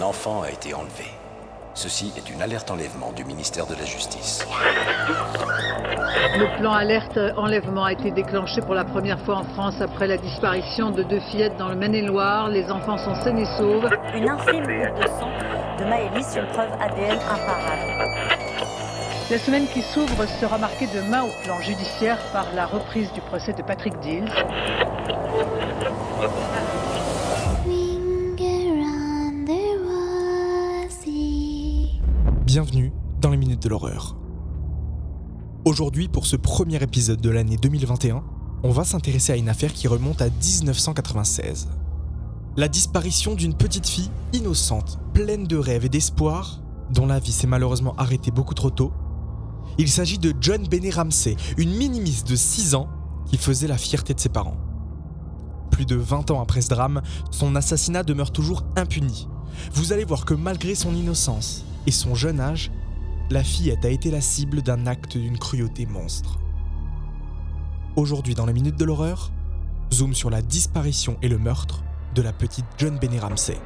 Un enfant a été enlevé. Ceci est une alerte enlèvement du ministère de la Justice. Le plan alerte enlèvement a été déclenché pour la première fois en France après la disparition de deux fillettes dans le Maine-et-Loire. Les enfants sont sains et sauves. Une infime de sang de Maëlys, une preuve ADN imparable. La semaine qui s'ouvre sera marquée demain au plan judiciaire par la reprise du procès de Patrick Dills. Bienvenue dans les Minutes de l'horreur. Aujourd'hui, pour ce premier épisode de l'année 2021, on va s'intéresser à une affaire qui remonte à 1996. La disparition d'une petite fille innocente, pleine de rêves et d'espoir, dont la vie s'est malheureusement arrêtée beaucoup trop tôt. Il s'agit de John Benny Ramsey, une mini-miss de 6 ans qui faisait la fierté de ses parents. Plus de 20 ans après ce drame, son assassinat demeure toujours impuni. Vous allez voir que malgré son innocence, et son jeune âge, la fillette a été la cible d'un acte d'une cruauté monstre. Aujourd'hui, dans la Minute de l'horreur, zoom sur la disparition et le meurtre de la petite John Benny Ramsey.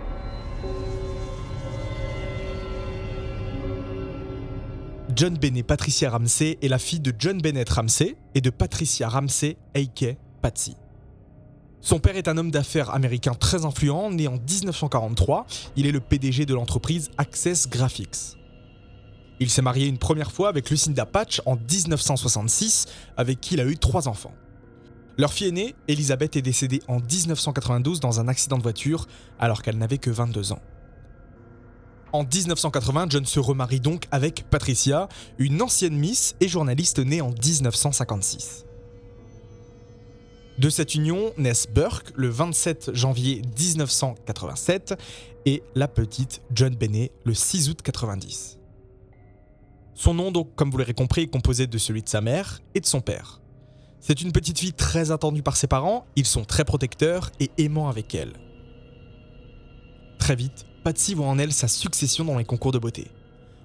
John Bennett Patricia Ramsey est la fille de John Bennett Ramsey et de Patricia Ramsey, a.k. Patsy. Son père est un homme d'affaires américain très influent, né en 1943. Il est le PDG de l'entreprise Access Graphics. Il s'est marié une première fois avec Lucinda Patch en 1966, avec qui il a eu trois enfants. Leur fille aînée, Elizabeth, est décédée en 1992 dans un accident de voiture alors qu'elle n'avait que 22 ans. En 1980, John se remarie donc avec Patricia, une ancienne Miss et journaliste née en 1956. De cette union naissent Burke le 27 janvier 1987 et la petite John Bennet le 6 août 90. Son nom, donc, comme vous l'aurez compris, est composé de celui de sa mère et de son père. C'est une petite fille très attendue par ses parents, ils sont très protecteurs et aimants avec elle. Très vite, Patsy voit en elle sa succession dans les concours de beauté.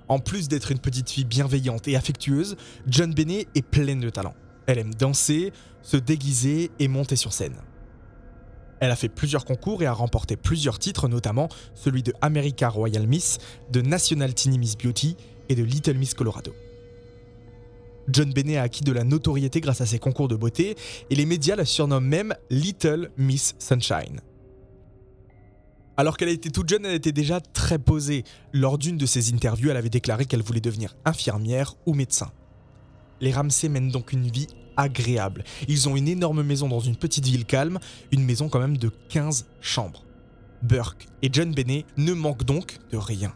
En plus d'être une petite fille bienveillante et affectueuse, John Bennet est pleine de talent. Elle aime danser, se déguiser et monter sur scène. Elle a fait plusieurs concours et a remporté plusieurs titres, notamment celui de America Royal Miss, de National Teeny Miss Beauty et de Little Miss Colorado. John Bennet a acquis de la notoriété grâce à ses concours de beauté et les médias la surnomment même Little Miss Sunshine. Alors qu'elle était toute jeune, elle était déjà très posée. Lors d'une de ses interviews, elle avait déclaré qu'elle voulait devenir infirmière ou médecin. Les Ramsey mènent donc une vie agréable. Ils ont une énorme maison dans une petite ville calme, une maison quand même de 15 chambres. Burke et John Bennet ne manquent donc de rien.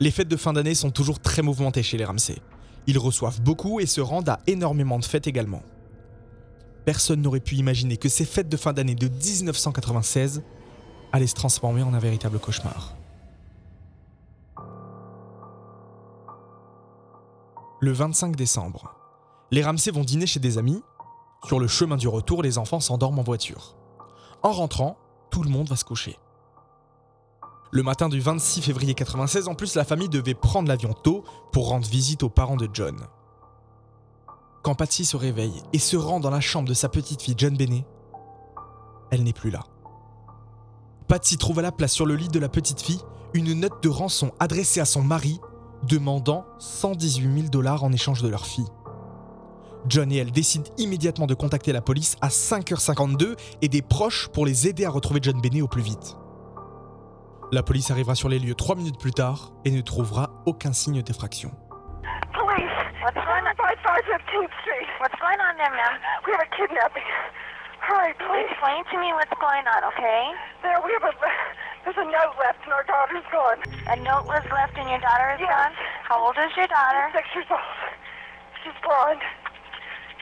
Les fêtes de fin d'année sont toujours très mouvementées chez les Ramsey. Ils reçoivent beaucoup et se rendent à énormément de fêtes également. Personne n'aurait pu imaginer que ces fêtes de fin d'année de 1996 allaient se transformer en un véritable cauchemar. Le 25 décembre. Les Ramsey vont dîner chez des amis. Sur le chemin du retour, les enfants s'endorment en voiture. En rentrant, tout le monde va se coucher. Le matin du 26 février 96, en plus, la famille devait prendre l'avion tôt pour rendre visite aux parents de John. Quand Patsy se réveille et se rend dans la chambre de sa petite fille John Bennet, elle n'est plus là. Patsy trouve à la place sur le lit de la petite fille une note de rançon adressée à son mari demandant 118 000 dollars en échange de leur fille. John et elle décident immédiatement de contacter la police à 5h52 et des proches pour les aider à retrouver John Bennet au plus vite. La police arrivera sur les lieux 3 minutes plus tard et ne trouvera aucun signe d'effraction. Police, what's going on? 5515th Street. What's going on there, ma'am? We have a kidnapping. Hurry, please. Explain to me what's going on, okay? There, we have a. There's a note left and our daughter's gone. A note was left and your daughter is Yes. gone? How old is your daughter? Six years old. She's blonde.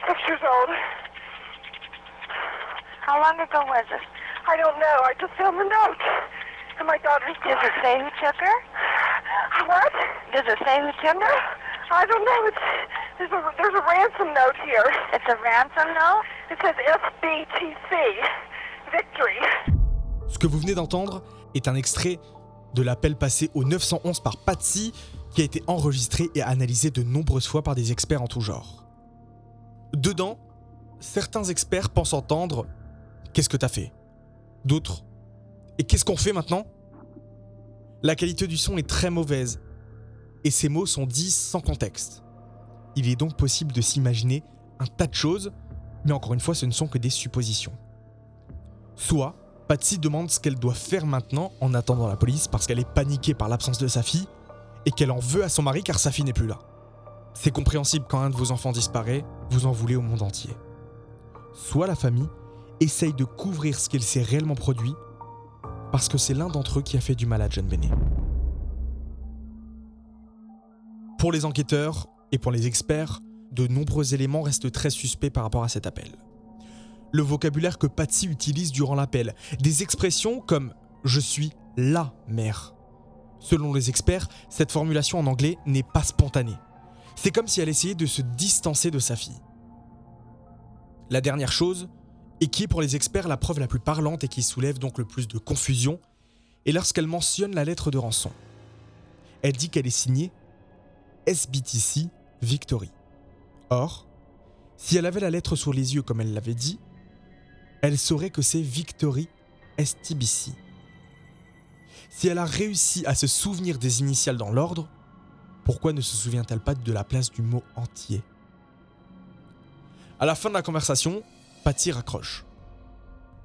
Six years old. How long ago was this? I don't know. I just found the note. And my daughter's Does gone. Does it say who took her? What? Does it say who took her? I don't know. It's there's a there's a ransom note here. It's a ransom note? It says SBTC. Victory. Ce que vous venez d'entendre est un extrait de l'appel passé au 911 par Patsy qui a été enregistré et analysé de nombreuses fois par des experts en tout genre. Dedans, certains experts pensent entendre Qu'est-ce que t'as fait? D'autres Et qu'est-ce qu'on fait maintenant? La qualité du son est très mauvaise et ces mots sont dits sans contexte. Il est donc possible de s'imaginer un tas de choses, mais encore une fois, ce ne sont que des suppositions. Soit, Patsy demande ce qu'elle doit faire maintenant en attendant la police parce qu'elle est paniquée par l'absence de sa fille et qu'elle en veut à son mari car sa fille n'est plus là. C'est compréhensible quand un de vos enfants disparaît, vous en voulez au monde entier. Soit la famille essaye de couvrir ce qu'elle s'est réellement produit parce que c'est l'un d'entre eux qui a fait du mal à John Bennet. Pour les enquêteurs et pour les experts, de nombreux éléments restent très suspects par rapport à cet appel. Le vocabulaire que Patsy utilise durant l'appel, des expressions comme je suis la mère. Selon les experts, cette formulation en anglais n'est pas spontanée. C'est comme si elle essayait de se distancer de sa fille. La dernière chose, et qui est pour les experts la preuve la plus parlante et qui soulève donc le plus de confusion, est lorsqu'elle mentionne la lettre de rançon. Elle dit qu'elle est signée SBTC Victory. Or, si elle avait la lettre sur les yeux comme elle l'avait dit, elle saurait que c'est Victory STBC. Si elle a réussi à se souvenir des initiales dans l'ordre, pourquoi ne se souvient-elle pas de la place du mot entier? À la fin de la conversation, Patty raccroche.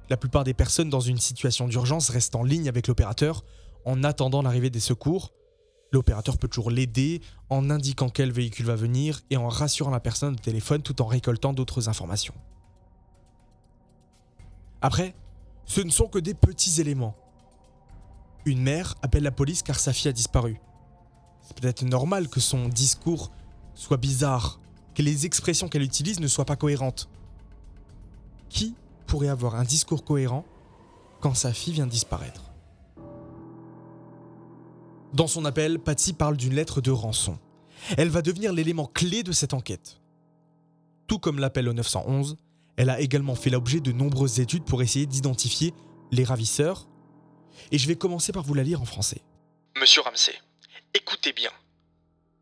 La plupart des personnes dans une situation d'urgence restent en ligne avec l'opérateur en attendant l'arrivée des secours. L'opérateur peut toujours l'aider en indiquant quel véhicule va venir et en rassurant la personne au téléphone tout en récoltant d'autres informations. Après, ce ne sont que des petits éléments. Une mère appelle la police car sa fille a disparu. C'est peut-être normal que son discours soit bizarre, que les expressions qu'elle utilise ne soient pas cohérentes. Qui pourrait avoir un discours cohérent quand sa fille vient disparaître? Dans son appel, Patsy parle d'une lettre de rançon. Elle va devenir l'élément clé de cette enquête. Tout comme l'appel au 911, elle a également fait l'objet de nombreuses études pour essayer d'identifier les ravisseurs. Et je vais commencer par vous la lire en français. Monsieur Ramsey, écoutez bien.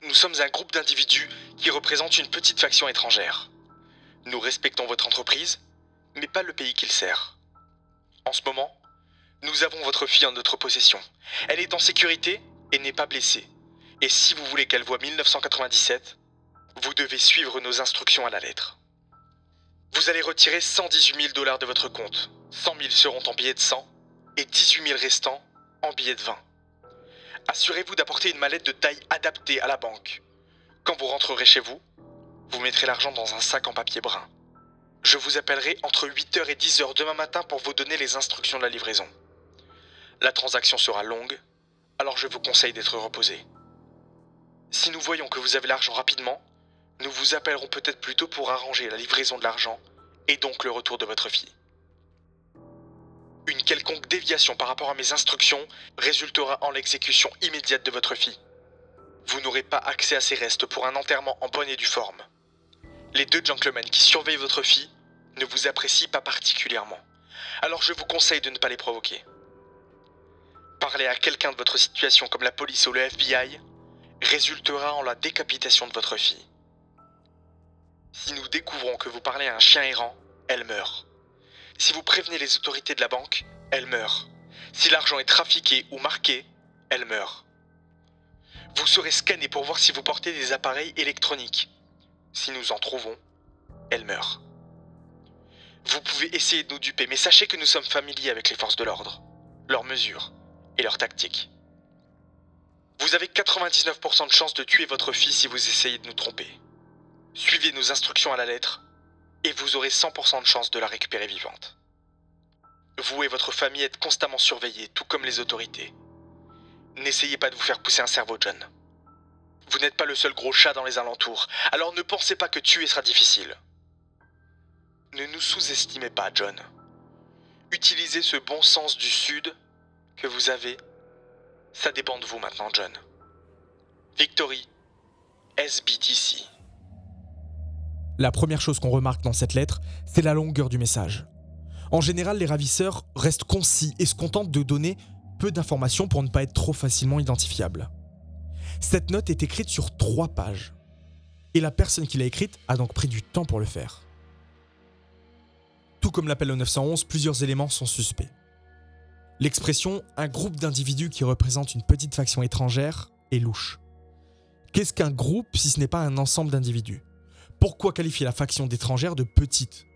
Nous sommes un groupe d'individus qui représentent une petite faction étrangère. Nous respectons votre entreprise, mais pas le pays qu'il sert. En ce moment, nous avons votre fille en notre possession. Elle est en sécurité et n'est pas blessée. Et si vous voulez qu'elle voie 1997, vous devez suivre nos instructions à la lettre. Vous allez retirer 118 000 dollars de votre compte. 100 000 seront en billets de 100 et 18 000 restants en billets de 20. Assurez-vous d'apporter une mallette de taille adaptée à la banque. Quand vous rentrerez chez vous, vous mettrez l'argent dans un sac en papier brun. Je vous appellerai entre 8h et 10h demain matin pour vous donner les instructions de la livraison. La transaction sera longue, alors je vous conseille d'être reposé. Si nous voyons que vous avez l'argent rapidement, nous vous appellerons peut-être plus tôt pour arranger la livraison de l'argent et donc le retour de votre fille. Une quelconque déviation par rapport à mes instructions résultera en l'exécution immédiate de votre fille. Vous n'aurez pas accès à ses restes pour un enterrement en bonne et due forme. Les deux gentlemen qui surveillent votre fille ne vous apprécient pas particulièrement, alors je vous conseille de ne pas les provoquer. Parler à quelqu'un de votre situation comme la police ou le FBI résultera en la décapitation de votre fille. Si nous découvrons que vous parlez à un chien errant, elle meurt. Si vous prévenez les autorités de la banque, elle meurt. Si l'argent est trafiqué ou marqué, elle meurt. Vous serez scanné pour voir si vous portez des appareils électroniques. Si nous en trouvons, elle meurt. Vous pouvez essayer de nous duper, mais sachez que nous sommes familiers avec les forces de l'ordre, leurs mesures et leurs tactiques. Vous avez 99% de chances de tuer votre fille si vous essayez de nous tromper. Suivez nos instructions à la lettre et vous aurez 100% de chance de la récupérer vivante. Vous et votre famille êtes constamment surveillés, tout comme les autorités. N'essayez pas de vous faire pousser un cerveau, John. Vous n'êtes pas le seul gros chat dans les alentours, alors ne pensez pas que tuer sera difficile. Ne nous sous-estimez pas, John. Utilisez ce bon sens du Sud que vous avez. Ça dépend de vous maintenant, John. Victory, SBTC. La première chose qu'on remarque dans cette lettre, c'est la longueur du message. En général, les ravisseurs restent concis et se contentent de donner peu d'informations pour ne pas être trop facilement identifiables. Cette note est écrite sur trois pages. Et la personne qui l'a écrite a donc pris du temps pour le faire. Tout comme l'appel au 911, plusieurs éléments sont suspects. L'expression un groupe d'individus qui représente une petite faction étrangère est louche. Qu'est-ce qu'un groupe si ce n'est pas un ensemble d'individus? Pourquoi qualifier la faction d'étrangère de petite?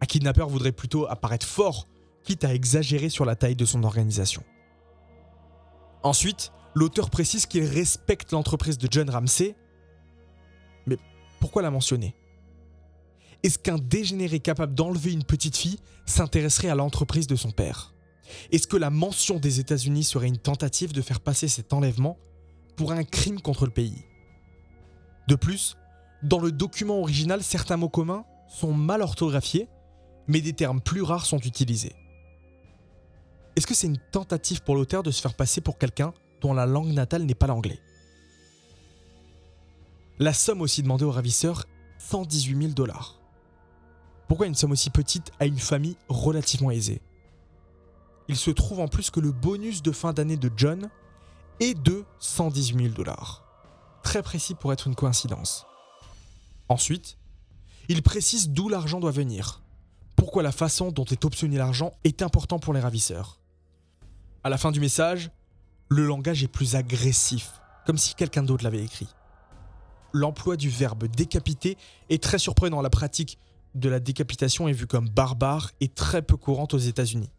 Un kidnappeur voudrait plutôt apparaître fort, quitte à exagérer sur la taille de son organisation. Ensuite, l'auteur précise qu'il respecte l'entreprise de John Ramsey. Mais pourquoi la mentionner? Est-ce qu'un dégénéré capable d'enlever une petite fille s'intéresserait à l'entreprise de son père? Est-ce que la mention des États-Unis serait une tentative de faire passer cet enlèvement pour un crime contre le pays? De plus, dans le document original, certains mots communs sont mal orthographiés, mais des termes plus rares sont utilisés. Est-ce que c'est une tentative pour l'auteur de se faire passer pour quelqu'un dont la langue natale n'est pas l'anglais? La somme aussi demandée au ravisseur, 118 000 dollars. Pourquoi une somme aussi petite à une famille relativement aisée? Il se trouve en plus que le bonus de fin d'année de John est de 118 000 dollars. Très précis pour être une coïncidence. Ensuite, il précise d'où l'argent doit venir. Pourquoi la façon dont est obtenu l'argent est important pour les ravisseurs. À la fin du message, le langage est plus agressif, comme si quelqu'un d'autre l'avait écrit. L'emploi du verbe décapiter est très surprenant. La pratique de la décapitation est vue comme barbare et très peu courante aux États-Unis.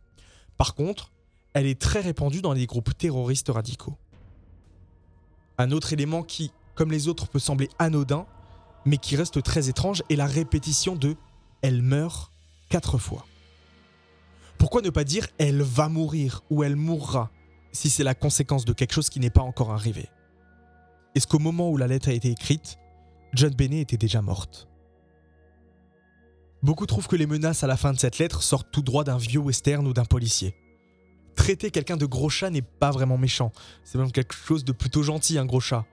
Par contre, elle est très répandue dans les groupes terroristes radicaux. Un autre élément qui, comme les autres, peut sembler anodin, mais qui reste très étrange, est la répétition de elle meurt quatre fois. Pourquoi ne pas dire elle va mourir ou elle mourra si c'est la conséquence de quelque chose qui n'est pas encore arrivé? Est-ce qu'au moment où la lettre a été écrite, John Bennet était déjà morte? Beaucoup trouvent que les menaces à la fin de cette lettre sortent tout droit d'un vieux western ou d'un policier. Traiter quelqu'un de gros chat n'est pas vraiment méchant, c'est même quelque chose de plutôt gentil, un gros chat.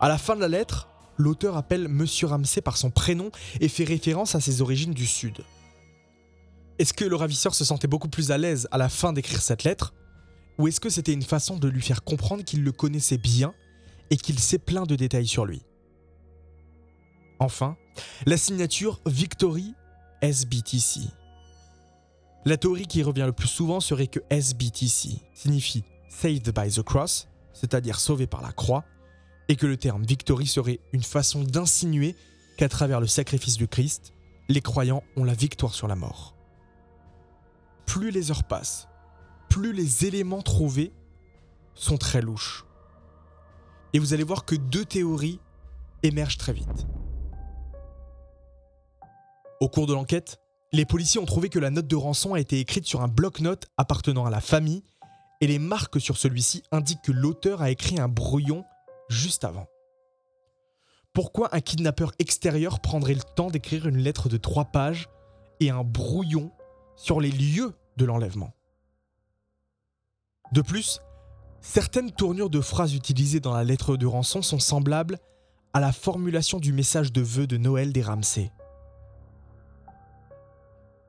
À la fin de la lettre, l'auteur appelle Monsieur Ramsey par son prénom et fait référence à ses origines du Sud. Est-ce que le ravisseur se sentait beaucoup plus à l'aise à la fin d'écrire cette lettre? Ou est-ce que c'était une façon de lui faire comprendre qu'il le connaissait bien et qu'il sait plein de détails sur lui? Enfin, la signature Victory SBTC. La théorie qui revient le plus souvent serait que SBTC signifie Saved by the Cross, c'est-à-dire sauvé par la croix, et que le terme Victory serait une façon d'insinuer qu'à travers le sacrifice du Christ, les croyants ont la victoire sur la mort plus les heures passent, plus les éléments trouvés sont très louches. Et vous allez voir que deux théories émergent très vite. Au cours de l'enquête, les policiers ont trouvé que la note de rançon a été écrite sur un bloc-notes appartenant à la famille et les marques sur celui-ci indiquent que l'auteur a écrit un brouillon juste avant. Pourquoi un kidnappeur extérieur prendrait le temps d'écrire une lettre de trois pages et un brouillon sur les lieux de l'enlèvement? De plus, certaines tournures de phrases utilisées dans la lettre de rançon sont semblables à la formulation du message de vœux de Noël des Ramsey.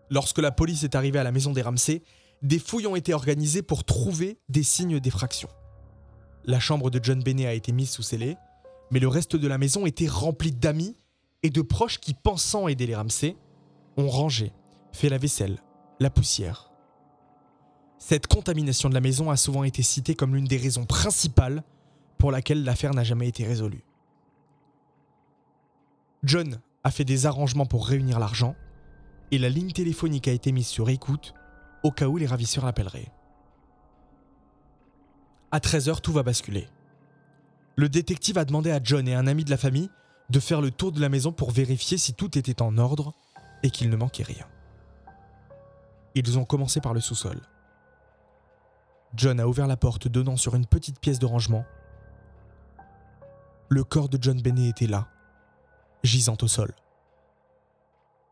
Lorsque la police est arrivée à la maison des Ramsey, des fouilles ont été organisées pour trouver des signes d'effraction. La chambre de John Bennet a été mise sous scellé, mais le reste de la maison était rempli d'amis et de proches qui, pensant aider les Ramsey, ont rangé, fait la vaisselle, la poussière. Cette contamination de la maison a souvent été citée comme l'une des raisons principales pour laquelle l'affaire n'a jamais été résolue. John a fait des arrangements pour réunir l'argent et la ligne téléphonique a été mise sur écoute au cas où les ravisseurs l'appelleraient. À 13h, tout va basculer. Le détective a demandé à John et un ami de la famille de faire le tour de la maison pour vérifier si tout était en ordre et qu'il ne manquait rien. Ils ont commencé par le sous-sol. John a ouvert la porte donnant sur une petite pièce de rangement. Le corps de John Bennet était là, gisant au sol.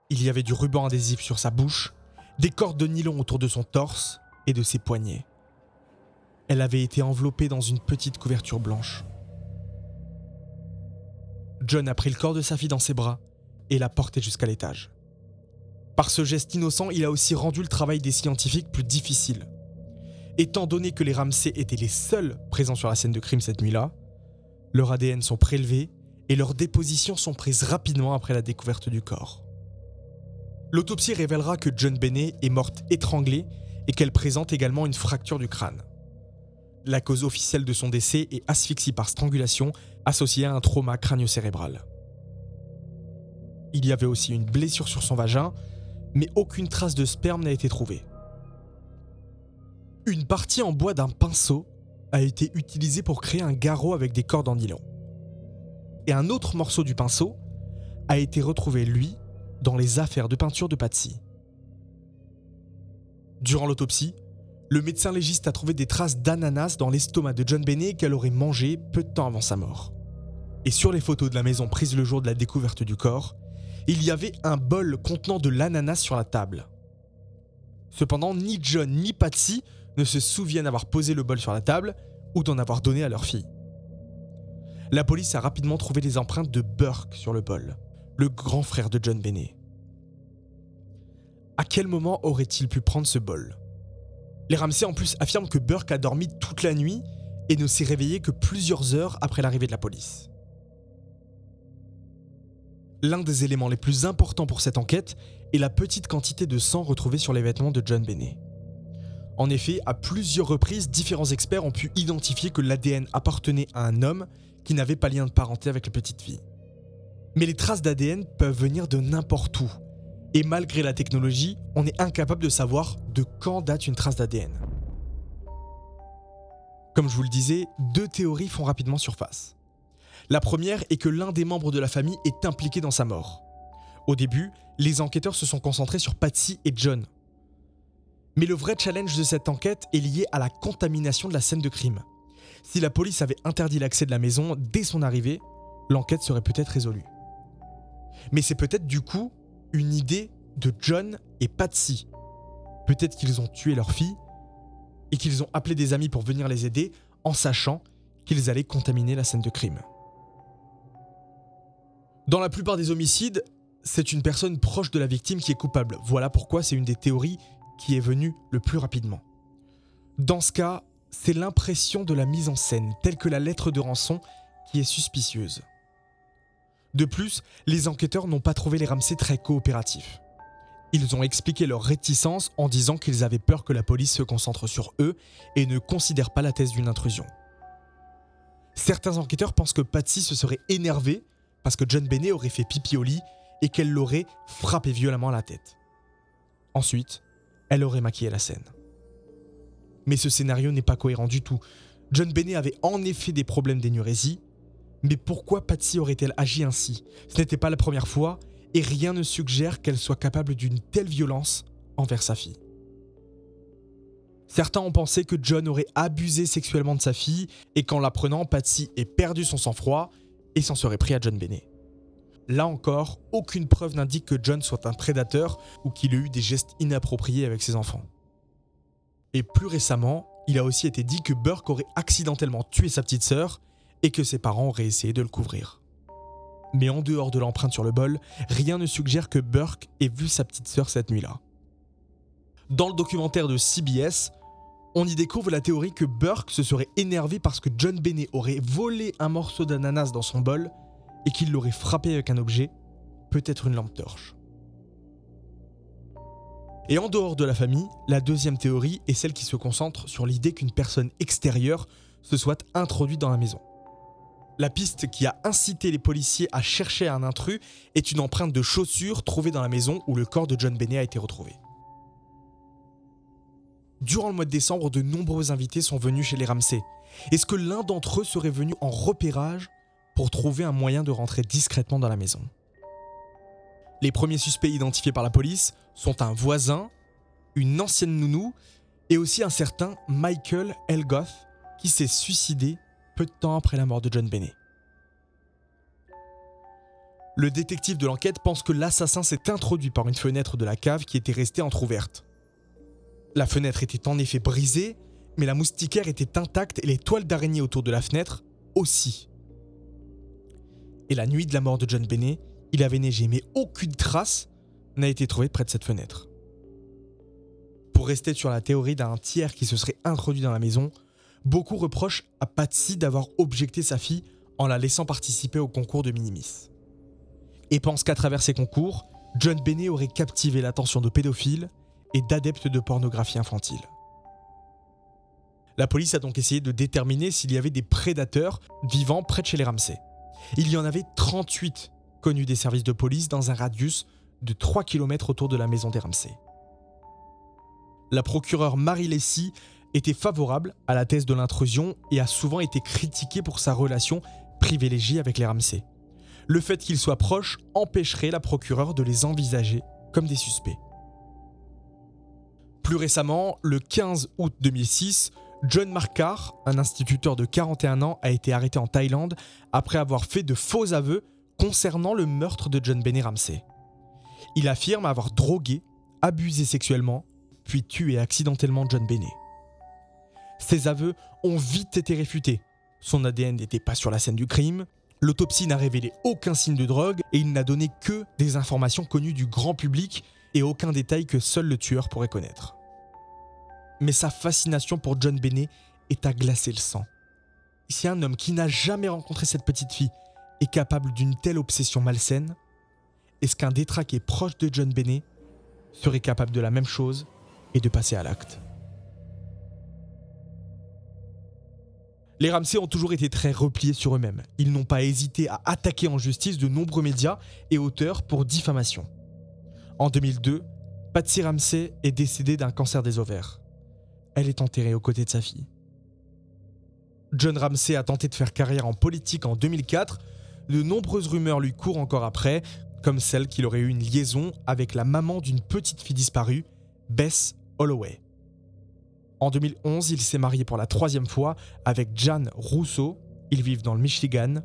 Il y avait du ruban adhésif sur sa bouche, des cordes de nylon autour de son torse et de ses poignets. Elle avait été enveloppée dans une petite couverture blanche. John a pris le corps de sa fille dans ses bras et l'a porté jusqu'à l'étage. Par ce geste innocent, il a aussi rendu le travail des scientifiques plus difficile. Étant donné que les Ramsey étaient les seuls présents sur la scène de crime cette nuit-là, leurs ADN sont prélevés et leurs dépositions sont prises rapidement après la découverte du corps. L'autopsie révélera que John Bennet est morte étranglée et qu'elle présente également une fracture du crâne. La cause officielle de son décès est asphyxie par strangulation associée à un trauma crânio-cérébral. Il y avait aussi une blessure sur son vagin, mais aucune trace de sperme n'a été trouvée. Une partie en bois d'un pinceau a été utilisée pour créer un garrot avec des cordes en nylon. Et un autre morceau du pinceau a été retrouvé, lui, dans les affaires de peinture de Patsy. Durant l'autopsie, le médecin légiste a trouvé des traces d'ananas dans l'estomac de John Bennet qu'elle aurait mangé peu de temps avant sa mort. Et sur les photos de la maison prises le jour de la découverte du corps, il y avait un bol contenant de l'ananas sur la table. Cependant, ni John ni Patsy ne se souviennent avoir posé le bol sur la table ou d'en avoir donné à leur fille. La police a rapidement trouvé des empreintes de Burke sur le bol, le grand frère de John Bennet. À quel moment aurait-il pu prendre ce bol? Les Ramsey en plus affirment que Burke a dormi toute la nuit et ne s'est réveillé que plusieurs heures après l'arrivée de la police. L'un des éléments les plus importants pour cette enquête est la petite quantité de sang retrouvée sur les vêtements de John Bennet. En effet, à plusieurs reprises, différents experts ont pu identifier que l'ADN appartenait à un homme qui n'avait pas lien de parenté avec la petite fille. Mais les traces d'ADN peuvent venir de n'importe où. Et malgré la technologie, on est incapable de savoir de quand date une trace d'ADN. Comme je vous le disais, deux théories font rapidement surface. La première est que l'un des membres de la famille est impliqué dans sa mort. Au début, les enquêteurs se sont concentrés sur Patsy et John. Mais le vrai challenge de cette enquête est lié à la contamination de la scène de crime. Si la police avait interdit l'accès de la maison dès son arrivée, l'enquête serait peut-être résolue. Mais c'est peut-être du coup une idée de John et Patsy. Peut-être qu'ils ont tué leur fille et qu'ils ont appelé des amis pour venir les aider en sachant qu'ils allaient contaminer la scène de crime. Dans la plupart des homicides, c'est une personne proche de la victime qui est coupable. Voilà pourquoi c'est une des théories qui est venue le plus rapidement. Dans ce cas, c'est l'impression de la mise en scène, telle que la lettre de rançon, qui est suspicieuse. De plus, les enquêteurs n'ont pas trouvé les Ramsey très coopératifs. Ils ont expliqué leur réticence en disant qu'ils avaient peur que la police se concentre sur eux et ne considèrent pas la thèse d'une intrusion. Certains enquêteurs pensent que Patsy se serait énervée parce que John Bennet aurait fait pipi au lit et qu'elle l'aurait frappé violemment à la tête. Ensuite, elle aurait maquillé la scène. Mais ce scénario n'est pas cohérent du tout. John Bennet avait en effet des problèmes d'énurésie, mais pourquoi Patsy aurait-elle agi ainsi? Ce n'était pas la première fois, et rien ne suggère qu'elle soit capable d'une telle violence envers sa fille. Certains ont pensé que John aurait abusé sexuellement de sa fille, et qu'en l'apprenant, Patsy ait perdu son sang-froid et s'en serait pris à John Bennet. Là encore, aucune preuve n'indique que John soit un prédateur ou qu'il ait eu des gestes inappropriés avec ses enfants. Et plus récemment, il a aussi été dit que Burke aurait accidentellement tué sa petite sœur et que ses parents auraient essayé de le couvrir. Mais en dehors de l'empreinte sur le bol, rien ne suggère que Burke ait vu sa petite sœur cette nuit-là. Dans le documentaire de CBS, on y découvre la théorie que Burke se serait énervé parce que John Bennet aurait volé un morceau d'ananas dans son bol et qu'il l'aurait frappé avec un objet, peut-être une lampe torche. Et en dehors de la famille, la deuxième théorie est celle qui se concentre sur l'idée qu'une personne extérieure se soit introduite dans la maison. La piste qui a incité les policiers à chercher un intrus est une empreinte de chaussure trouvée dans la maison où le corps de John Bennet a été retrouvé. Durant le mois de décembre, de nombreux invités sont venus chez les Ramsey. Est-ce que l'un d'entre eux serait venu en repérage pour trouver un moyen de rentrer discrètement dans la maison? Les premiers suspects identifiés par la police sont un voisin, une ancienne nounou et aussi un certain Michael Elgoth qui s'est suicidé peu de temps après la mort de John Bennet. Le détective de l'enquête pense que l'assassin s'est introduit par une fenêtre de la cave qui était restée entr'ouverte. La fenêtre était en effet brisée, mais la moustiquaire était intacte et les toiles d'araignée autour de la fenêtre aussi. Et la nuit de la mort de John Bennet, il avait neigé, mais aucune trace n'a été trouvée près de cette fenêtre. Pour rester sur la théorie d'un tiers qui se serait introduit dans la maison, beaucoup reprochent à Patsy d'avoir objecté sa fille en la laissant participer au concours de Minimis. Et pensent qu'à travers ces concours, John Bennet aurait captivé l'attention de pédophiles et d'adeptes de pornographie infantile. La police a donc essayé de déterminer s'il y avait des prédateurs vivant près de chez les Ramsey. Il y en avait 38 connus des services de police dans un radius de 3 km autour de la maison des Ramsey. La procureure Marie Lessy était favorable à la thèse de l'intrusion et a souvent été critiquée pour sa relation privilégiée avec les Ramsey. Le fait qu'ils soient proches empêcherait la procureure de les envisager comme des suspects. Plus récemment, le 15 août 2006, John Markar, un instituteur de 41 ans, a été arrêté en Thaïlande après avoir fait de faux aveux concernant le meurtre de John Benny Ramsey. Il affirme avoir drogué, abusé sexuellement, puis tué accidentellement John Benny. Ses aveux ont vite été réfutés. Son ADN n'était pas sur la scène du crime, l'autopsie n'a révélé aucun signe de drogue et il n'a donné que des informations connues du grand public et aucun détail que seul le tueur pourrait connaître. Mais sa fascination pour John Bennet est à glacer le sang. Si un homme qui n'a jamais rencontré cette petite fille est capable d'une telle obsession malsaine, est-ce qu'un détraqué proche de John Bennet serait capable de la même chose et de passer à l'acte? Les Ramsey ont toujours été très repliés sur eux-mêmes. Ils n'ont pas hésité à attaquer en justice de nombreux médias et auteurs pour diffamation. En 2002, Patsy Ramsey est décédée d'un cancer des ovaires. Elle est enterrée aux côtés de sa fille. John Ramsey a tenté de faire carrière en politique en 2004. De nombreuses rumeurs lui courent encore après, comme celle qu'il aurait eu une liaison avec la maman d'une petite fille disparue, Bess Holloway. En 2011, il s'est marié pour la troisième fois avec Jan Rousseau. Ils vivent dans le Michigan.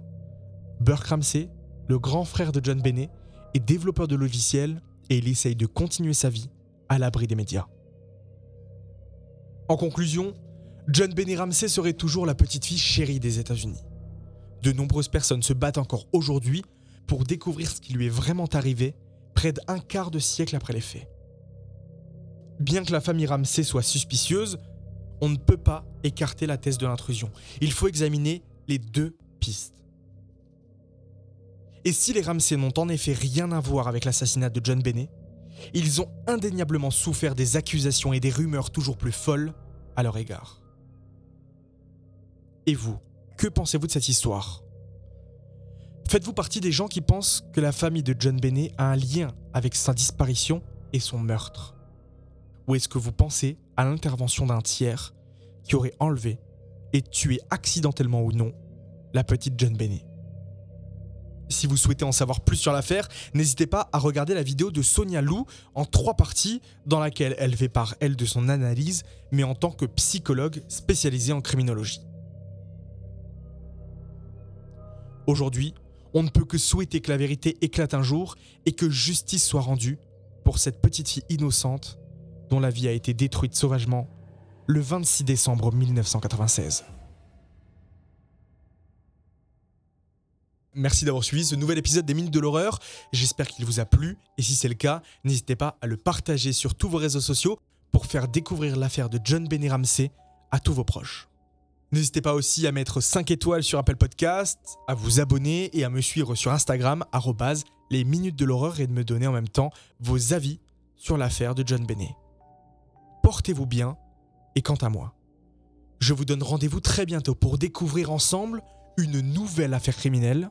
Burke Ramsey, le grand frère de John Bennet, est développeur de logiciels et il essaye de continuer sa vie à l'abri des médias. En conclusion, John Bennet Ramsey serait toujours la petite fille chérie des États-Unis. De nombreuses personnes se battent encore aujourd'hui pour découvrir ce qui lui est vraiment arrivé près d'un quart de siècle après les faits. Bien que la famille Ramsey soit suspicieuse, on ne peut pas écarter la thèse de l'intrusion. Il faut examiner les deux pistes. Et si les Ramsey n'ont en effet rien à voir avec l'assassinat de John Bennet, ils ont indéniablement souffert des accusations et des rumeurs toujours plus folles à leur égard. Et vous, que pensez-vous de cette histoire? Faites-vous partie des gens qui pensent que la famille de John Bennet a un lien avec sa disparition et son meurtre? Ou est-ce que vous pensez à l'intervention d'un tiers qui aurait enlevé et tué accidentellement ou non la petite John Bennet si vous souhaitez en savoir plus sur l'affaire, n'hésitez pas à regarder la vidéo de Sonia Lou en trois parties dans laquelle elle fait part, elle, de son analyse, mais en tant que psychologue spécialisée en criminologie. Aujourd'hui, on ne peut que souhaiter que la vérité éclate un jour et que justice soit rendue pour cette petite fille innocente dont la vie a été détruite sauvagement le 26 décembre 1996. Merci d'avoir suivi ce nouvel épisode des Minutes de l'horreur. J'espère qu'il vous a plu et si c'est le cas, n'hésitez pas à le partager sur tous vos réseaux sociaux pour faire découvrir l'affaire de John Benny Ramsey à tous vos proches. N'hésitez pas aussi à mettre 5 étoiles sur Apple Podcast, à vous abonner et à me suivre sur Instagram les minutes de l'horreur et de me donner en même temps vos avis sur l'affaire de John Benny portez-vous bien, et quant à moi, je vous donne rendez-vous très bientôt pour découvrir ensemble une nouvelle affaire criminelle.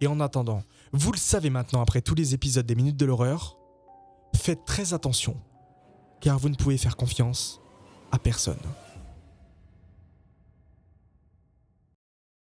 Et en attendant, vous le savez maintenant après tous les épisodes des Minutes de l'horreur, faites très attention, car vous ne pouvez faire confiance à personne.